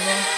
Amen.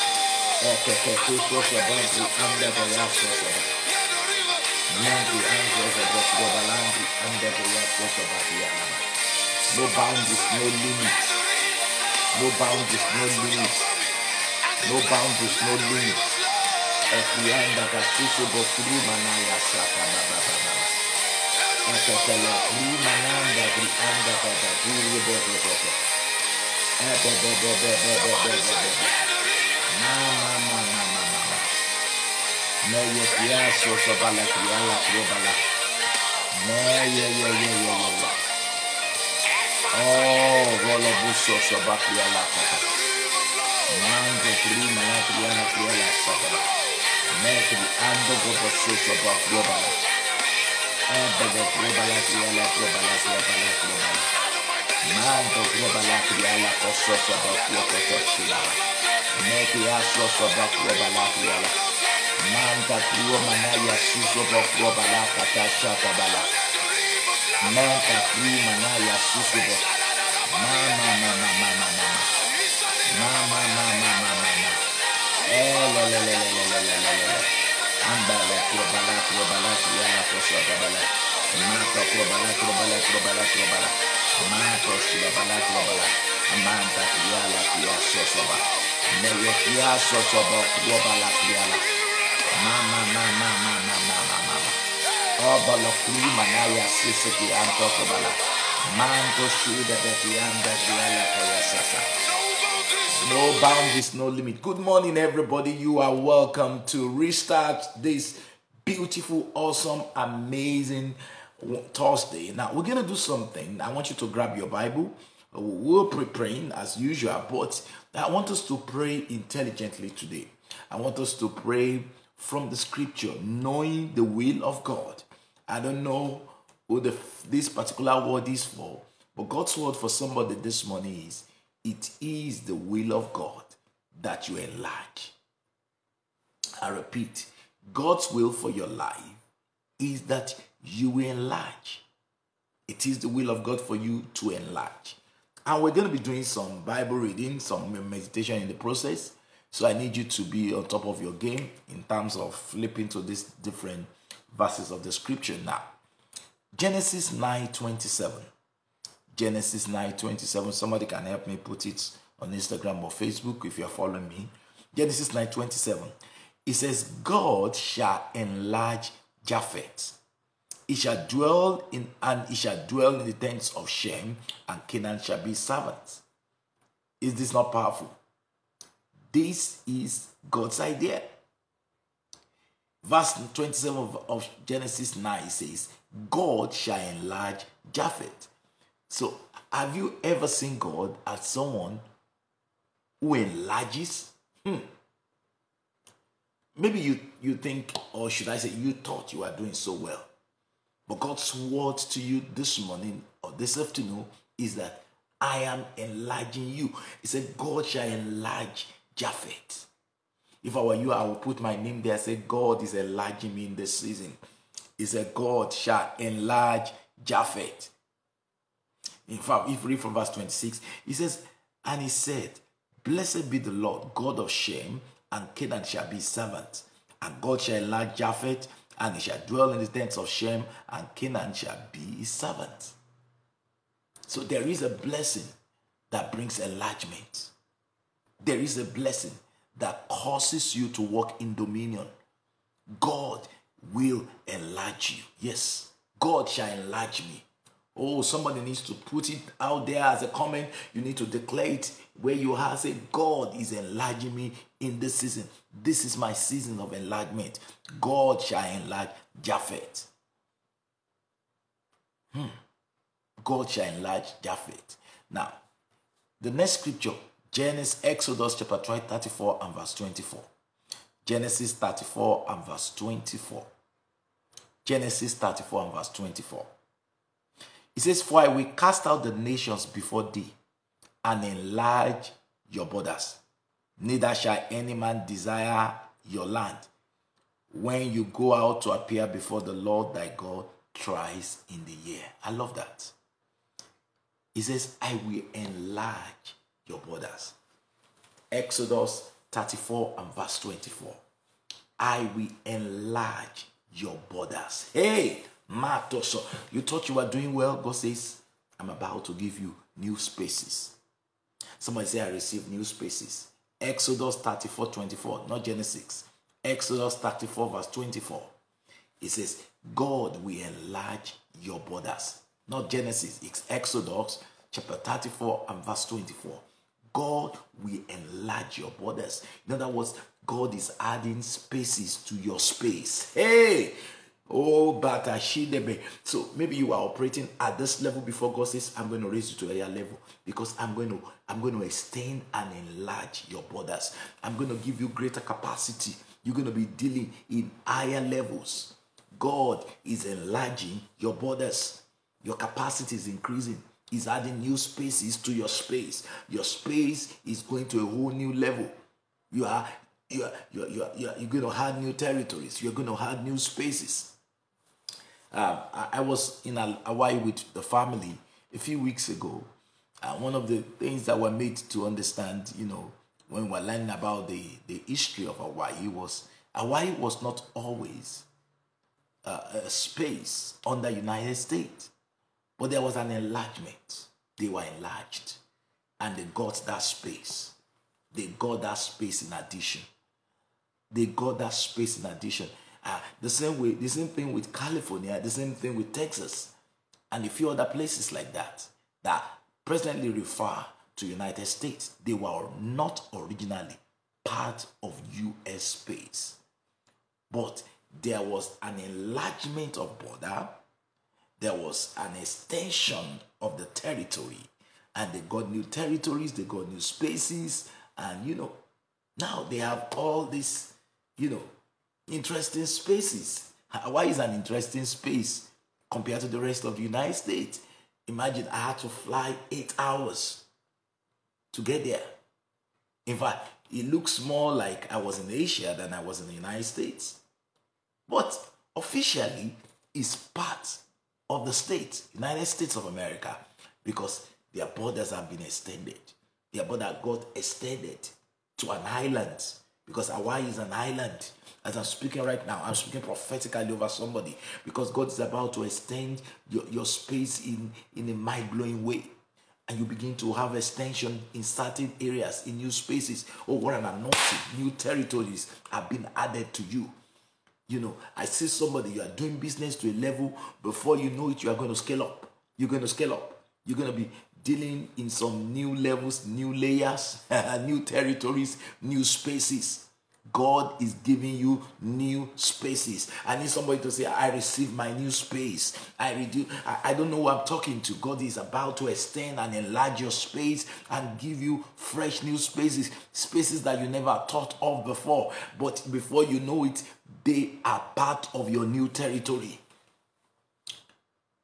No boundaries, no limits. No boundaries, no limits. No boundaries, no limits. Ekianda kasusu bokuru manaya saka ba ba ba ba. Ekekele kuru mananda kuri anda ba ba kuru bo bo bo bo. Ebe be be be be be. Μέγε πιάσω στο παλακριά, λακρό παλά. Μέγε, γε, γε, γε, γε, γε. Ω, βόλο μπούσο στο παπλιά, λακρά. Μάντο κρίμα, λακριά, λακριά, λακρά. Μέχρι άντο κοποσού στο παπλό παλά. Έμπεδε κρύβα, λακριά, λακρό παλά, κρύβα, λακρό παλά. Μάντο κρύβα, λακριά, λακρό στο παπλό, κοτό, κρύβα. Meki aso. Mama No boundaries, no limit. Good morning, everybody. You are welcome to restart this beautiful, awesome, amazing Thursday. Now, we're going to do something. I want you to grab your Bible. We'll be praying as usual, but I want us to pray intelligently today. I want us to pray from the scripture, knowing the will of God. I don't know who the, this particular word is for, but God's word for somebody this morning is it is the will of God that you enlarge. I repeat, God's will for your life is that you enlarge. It is the will of God for you to enlarge. And we're going to be doing some Bible reading, some meditation in the process. So I need you to be on top of your game in terms of flipping to these different verses of the scripture now. Genesis 9 27. Genesis 9 27. Somebody can help me put it on Instagram or Facebook if you're following me. Genesis 9 27. It says, God shall enlarge Japheth. He shall dwell in and he shall dwell in the tents of Shem, and Canaan shall be servants. Is this not powerful? This is God's idea. Verse 27 of, of Genesis 9 says, God shall enlarge Japheth. So, have you ever seen God as someone who enlarges? Hmm. Maybe you, you think, or should I say, you thought you were doing so well. But God's word to you this morning or this afternoon is that I am enlarging you. He said, God shall enlarge Japheth. If I were you, I would put my name there. Say, God is enlarging me in this season. He said, God shall enlarge Japheth. In fact, if read from verse 26, he says, And he said, Blessed be the Lord, God of Shem, and Canaan shall be servant. And God shall enlarge Japheth, and he shall dwell in the tents of Shem, and Canaan shall be his servant. So there is a blessing that brings enlargement. There is a blessing that causes you to walk in dominion. God will enlarge you. Yes, God shall enlarge me. Oh, somebody needs to put it out there as a comment. You need to declare it where you have Say, God is enlarging me in this season. This is my season of enlargement. God shall enlarge Japheth. Hmm. God shall enlarge Japheth. Now, the next scripture, Genesis, Exodus chapter 34 and verse 24. Genesis 34 and verse 24. Genesis 34 and verse 24. It says, For I will cast out the nations before thee and enlarge your borders. Neither shall any man desire your land when you go out to appear before the Lord thy God thrice in the year. I love that. He says, I will enlarge your borders. Exodus 34 and verse 24. I will enlarge your borders. Hey, Matoso, you thought you were doing well? God says, I'm about to give you new spaces. Somebody say, I receive new spaces. Exodus 34 24, not Genesis. Exodus 34, verse 24. It says, God will enlarge your borders. Not Genesis, it's Exodus chapter 34 and verse 24. God will enlarge your borders. In other words, God is adding spaces to your space. Hey, Oh, but Ashidebe. So maybe you are operating at this level before God says, I'm going to raise you to a higher level because I'm going to I'm going to extend and enlarge your borders. I'm going to give you greater capacity. You're going to be dealing in higher levels. God is enlarging your borders. Your capacity is increasing. He's adding new spaces to your space. Your space is going to a whole new level. You are you are, you are, you are, you are you're going to have new territories. You're going to have new spaces. Um, I, I, was in Hawaii with the family a few weeks ago. Uh, one of the things that were made to understand, you know, when we were learning about the, the history of Hawaii was Hawaii was not always uh, a space under the United States, but there was an enlargement. They were enlarged, and they got that space. They got that space in addition. They got that space in addition. Uh, the same way, the same thing with California, the same thing with Texas, and a few other places like that that presently refer to United States. They were not originally part of U.S. space, but there was an enlargement of border, there was an extension of the territory, and they got new territories, they got new spaces, and you know, now they have all this, you know, interesting spaces. Hawaii is an interesting space compared to the rest of the United States. Imagine I had to fly eight hours to get there. In fact, it looks more like I was in Asia than I was in the United States. But officially, it's part of the state, United States of America, because their borders have been extended. Their border got extended to an island because Hawaii is an island. As I'm speaking right now, I'm speaking prophetically over somebody because God is about to extend your, your space in, in a mind blowing way. And you begin to have extension in certain areas, in new spaces. Oh, what an anointing! New territories have been added to you. You know, I see somebody, you are doing business to a level, before you know it, you are going to scale up. You're going to scale up. You're going to be dealing in some new levels, new layers, new territories, new spaces. God is giving you new spaces. I need somebody to say, I receive my new space. I reduce, I, I don't know who I'm talking to. God is about to extend and enlarge your space and give you fresh new spaces, spaces that you never thought of before. But before you know it, they are part of your new territory.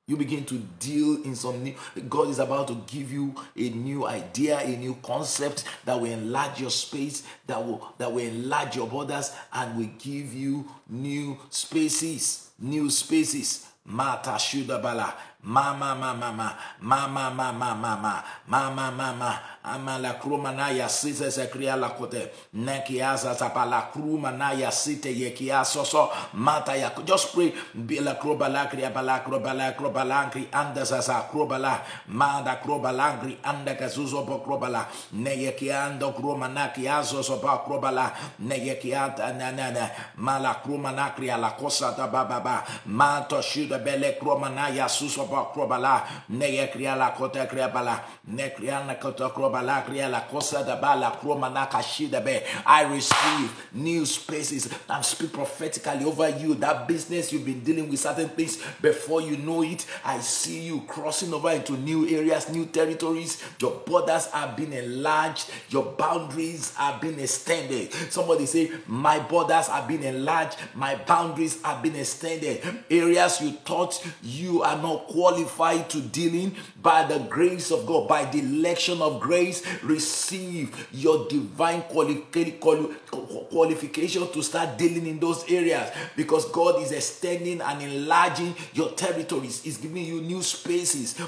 You begin to deal in some new. God is about to give you a new idea, a new concept that will enlarge your space, that will that will enlarge your borders, and will give you new spaces, new spaces. Mata Shudabala, Mama, mama, mama, mama, mama, mama, mama, mama, amala kruma na ya site se kriya la kote. Neki asa tapala kruma na ya site ye kia soso mata ya just pray. Bila kroba la kriya bala kroba la kroba la kri anda sasa kroba la. Manda kroba la kri anda kazuzo po kroba la. Ne ye kia ando kruma na kia soso pa kroba la. Ne ye kia na na na. Mala kruma na kriya la kosa ta ba ba ba. Mato shuda bele kruma na ya suso pa kroba la ne ye kriya la kote kriya bala kriya na kroba I receive new spaces. I'm speak prophetically over you. That business you've been dealing with certain things before you know it. I see you crossing over into new areas, new territories. Your borders are being enlarged. Your boundaries are being extended. Somebody say, My borders are being enlarged. My boundaries are being extended. Areas you thought you are not qualified to deal in by the grace of God, by the election of grace receive your divine qualification to start dealing in those areas because God is extending and enlarging your territories. He's giving you new spaces.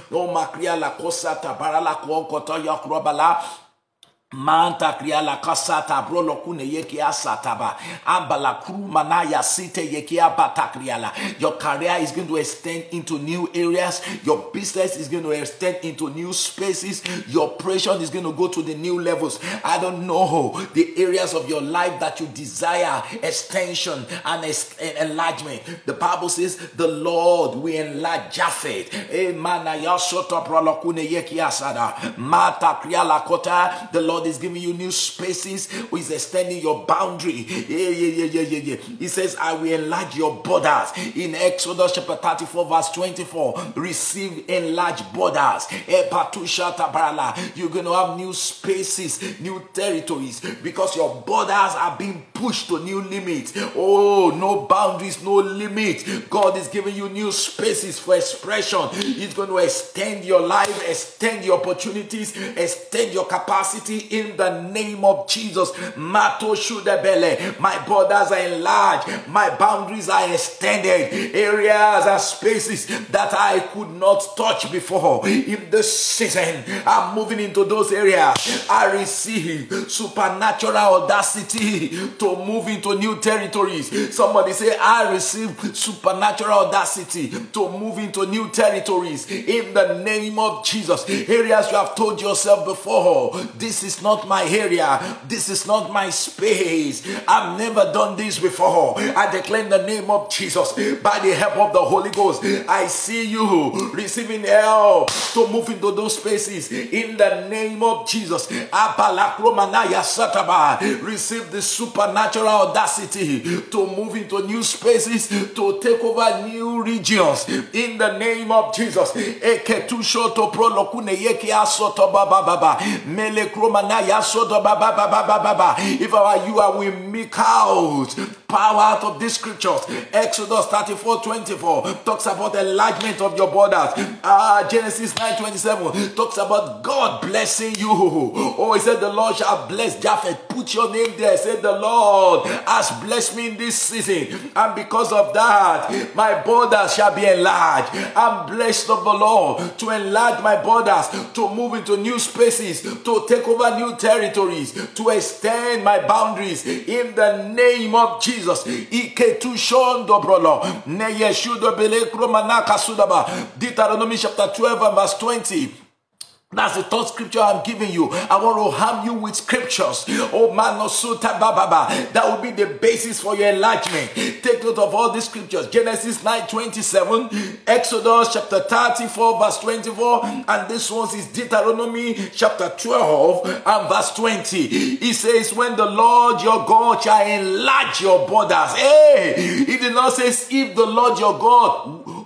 Manta kriala kasata brolo kune yeki asataba. Ambala kru manaya site yeki abata kriala. Your career is going to extend into new areas. Your business is going to extend into new spaces. Your operation is going to go to the new levels. I don't know the areas of your life that you desire extension and enlargement. The Bible says the Lord will enlarge Japheth. Eh, kriala kota. The Lord God is giving you new spaces, is extending your boundary. Yeah, yeah, yeah, yeah, yeah. He says, I will enlarge your borders. In Exodus chapter 34, verse 24, receive enlarged borders. Eh, you're going to have new spaces, new territories because your borders are being pushed to new limits. Oh, no boundaries, no limit. God is giving you new spaces for expression. He's going to extend your life, extend your opportunities, extend your capacity in the name of Jesus. Mato Shudebele. My borders are enlarged, my boundaries are extended. Areas and spaces that I could not touch before. In this season, I'm moving into those areas. I receive supernatural audacity to move into new territories. Somebody say, I receive supernatural audacity to move into new territories in the name of Jesus. Areas you have told yourself before, this is not my area, this is not my space. I've never done this before. I declare in the name of Jesus, by the help of the Holy Ghost, I see you receiving help to move into those spaces in the name of Jesus. Receive the supernatural audacity to move into new spaces, to take over new regions in the name of Jesus. If were you, I will make out power out of these scriptures. Exodus 34 24 talks about enlargement of your borders. Uh, Genesis 9 27 talks about God blessing you. Oh, he said, The Lord shall bless Japheth. Put your name there. Said the Lord has blessed me in this season. And because of that, my borders shall be enlarged. I'm blessed of the Lord to enlarge my borders, to move into new spaces, to take over new territories, to extend my boundaries in the name of Jesus. Jesus. Deuteronomy chapter 12 and verse 20. That's the third scripture I'm giving you. I want to harm you with scriptures. Oh man, bababa. That will be the basis for your enlargement. Take note of all these scriptures. Genesis 9 27, Exodus chapter 34, verse 24, and this one is Deuteronomy chapter 12 and verse 20. He says, When the Lord your God shall enlarge your borders. Hey, he did not say if the Lord your God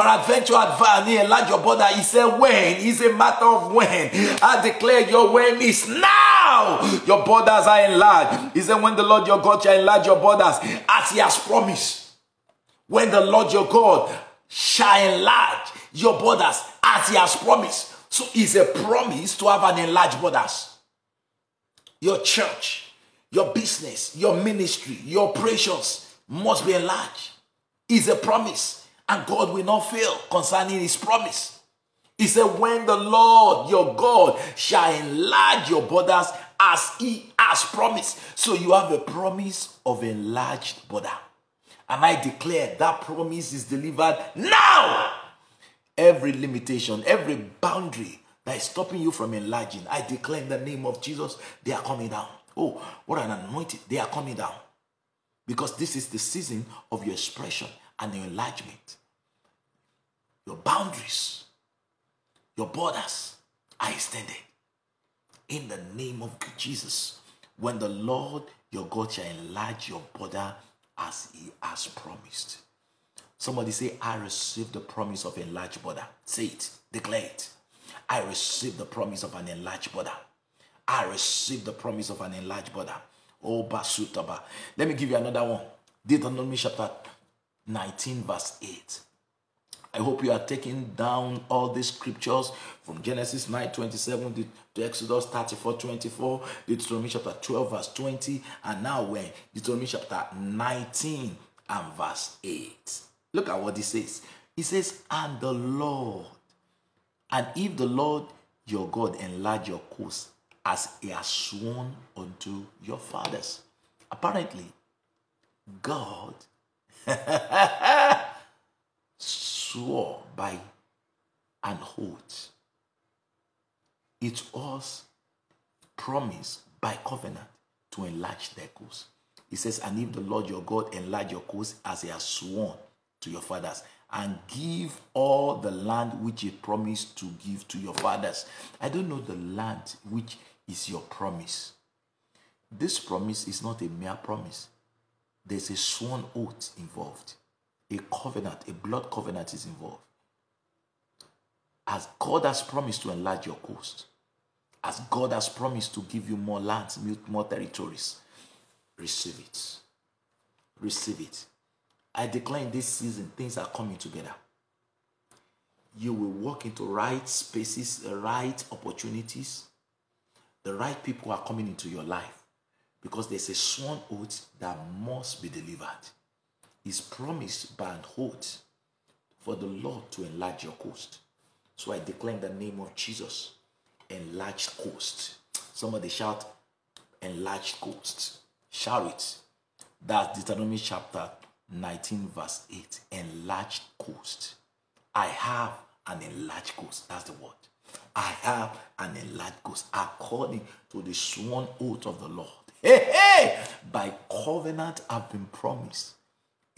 peradventure advance, enlarge your border. He said, When? It's a matter of when. I declare your when is now. Your borders are enlarged. He said, When the Lord your God shall enlarge your borders, as he has promised. When the Lord your God shall enlarge your borders, as he has promised. So it's a promise to have an enlarged borders. Your church, your business, your ministry, your operations must be enlarged. It's a promise. And God will not fail concerning his promise. He said, When the Lord your God shall enlarge your borders as he has promised. So you have a promise of enlarged border. And I declare that promise is delivered now. Every limitation, every boundary that is stopping you from enlarging, I declare in the name of Jesus, they are coming down. Oh, what an anointing. They are coming down. Because this is the season of your expression and your enlargement your boundaries, your borders are extended. In the name of Jesus, when the Lord your God shall enlarge your border as he has promised. Somebody say, I receive the promise of enlarged border. Say it, declare it. I receive the promise of an enlarged border. I receive the promise of an enlarged border. Oh, Basutaba. Let me give you another one. Deuteronomy chapter 19, verse 8. I hope you are taking down all these scriptures from Genesis 9 27 to Exodus 34 24, Deuteronomy chapter 12, verse 20, and now we're Deuteronomy chapter 19 and verse 8. Look at what he says. He says, And the Lord, and if the Lord your God enlarge your coast as he has sworn unto your fathers. Apparently, God swore by an oath. It was promised by covenant to enlarge their coast. He says, And if the Lord your God enlarge your coast as he has sworn to your fathers, and give all the land which he promised to give to your fathers. I don't know the land which is your promise. This promise is not a mere promise, there's a sworn oath involved a covenant, a blood covenant is involved. As God has promised to enlarge your coast, as God has promised to give you more lands, more territories, Receive it. Receive it. I declare in this season, things are coming together. You will walk into right spaces, the right opportunities. The right people are coming into your life because there's a sworn oath that must be delivered. It's promised by an oath for the Lord to enlarge your coast. So I declare in the name of Jesus, enlarged coast. Somebody shout, enlarged coast. Shout it. That's Deuteronomy chapter 19, verse 8. Enlarged coast. I have an enlarged coast. That's the word. I have an enlarged coast according to the sworn oath of the Lord. Hey, hey! By covenant, I've been promised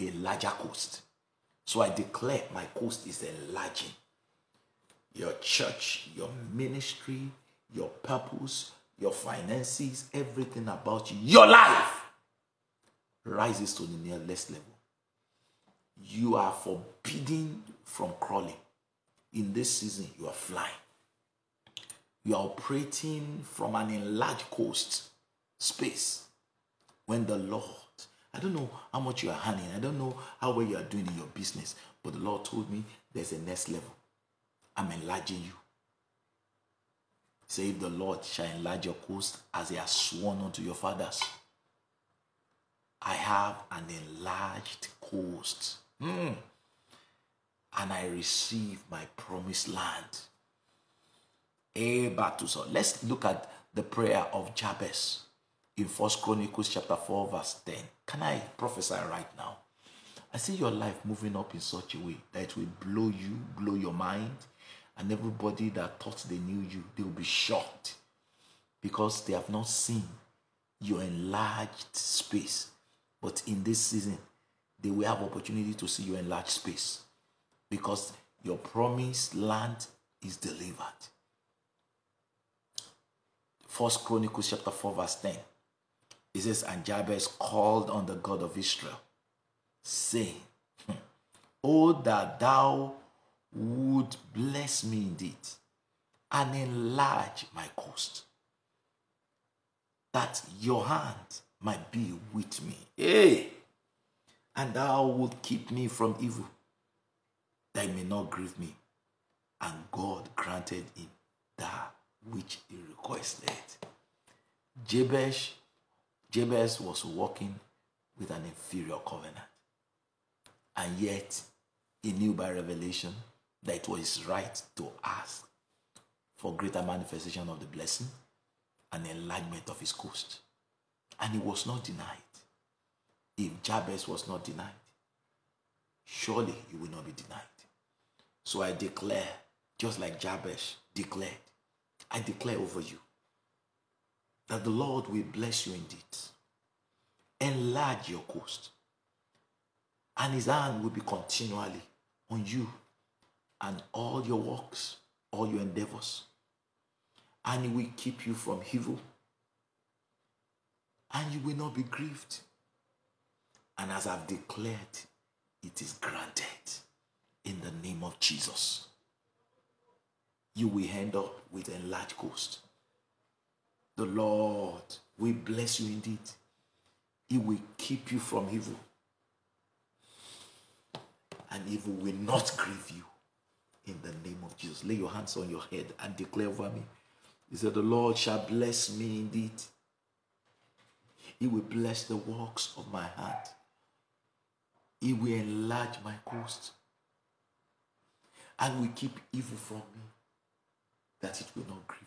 a larger coast. So I declare my coast is enlarging. Your church, your ministry, your purpose, your finances, everything about you, your life rises to the nearest level. You are forbidden from crawling. In this season, you are flying. You are operating from an enlarged coast space when the Lord I don't know how much you are earning. I don't know how well you are doing in your business. But the Lord told me there's a next level. I'm enlarging you. Say, if the Lord shall enlarge your coast as he has sworn unto your fathers, I have an enlarged coast. Mm. And I receive my promised land. Let's look at the prayer of Jabez in First Chronicles chapter 4, verse 10. Can I prophesy right now? I see your life moving up in such a way that it will blow you, blow your mind, and everybody that thought they knew you, they will be shocked because they have not seen your enlarged space. But in this season, they will have opportunity to see your enlarged space because your promised land is delivered. First Chronicles chapter 4, verse 10. It says, And Jabez called on the God of Israel, saying, Oh, that thou would bless me indeed and enlarge my coast, that your hand might be with me. Hey! And thou would keep me from evil, that it may not grieve me. And God granted him that which he requested. Jabesh Jabez was walking with an inferior covenant. And yet, he knew by revelation that it was right to ask for greater manifestation of the blessing and enlargement of his coast. And he was not denied. If Jabez was not denied, surely he will not be denied. So I declare, just like Jabez declared, I declare over you that the Lord will bless you indeed. Enlarge your coast. And his hand will be continually on you and all your works, all your endeavors. And he will keep you from evil. And you will not be grieved. And as I've declared, it is granted in the name of Jesus. You will end up with enlarged coast the Lord will bless you indeed. He will keep you from evil. And evil will not grieve you. In the name of Jesus. Lay your hands on your head and declare over me. He said, The Lord shall bless me indeed. He will bless the works of my hand. He will enlarge my coast and will keep evil from me, that it will not grieve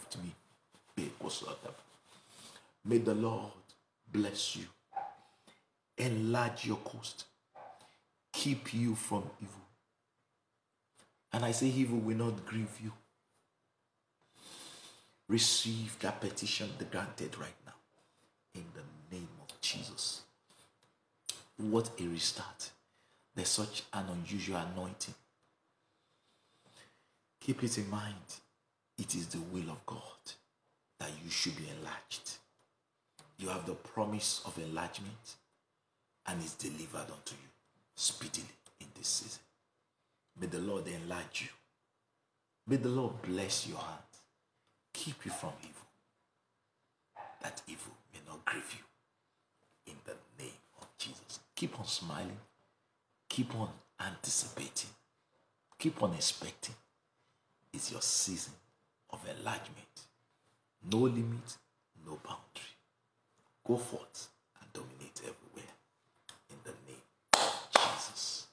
me. May the Lord bless you, enlarge your coast, keep you from evil. And I say, evil will not grieve you. Receive that petition the granted right now in the name of Jesus. What a restart. There's such an unusual anointing. Keep it in mind. It is the will of God that you should be enlarged. You have the promise of enlargement and it's delivered unto you speedily in this season. May the Lord enlarge you. May the Lord bless your heart, keep you from evil, that evil may not grieve you. in the name of Jesus. Keep on smiling. Keep on anticipating. Keep on expecting. It's your season of enlargement. No limit, no boundary. Go forth and dominate everywhere. In the name of Jesus.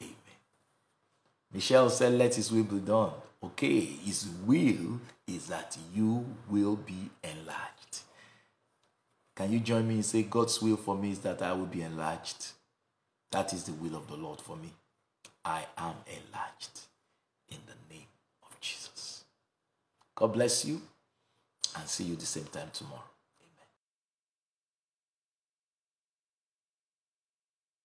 Amen. Michelle said, Let his will be done. Okay, his will is that you will be enlarged. Can you join me and say, God's will for me is that I will be enlarged? That is the will of the Lord for me. I am enlarged in the name of Jesus. God bless you and see you the same time tomorrow.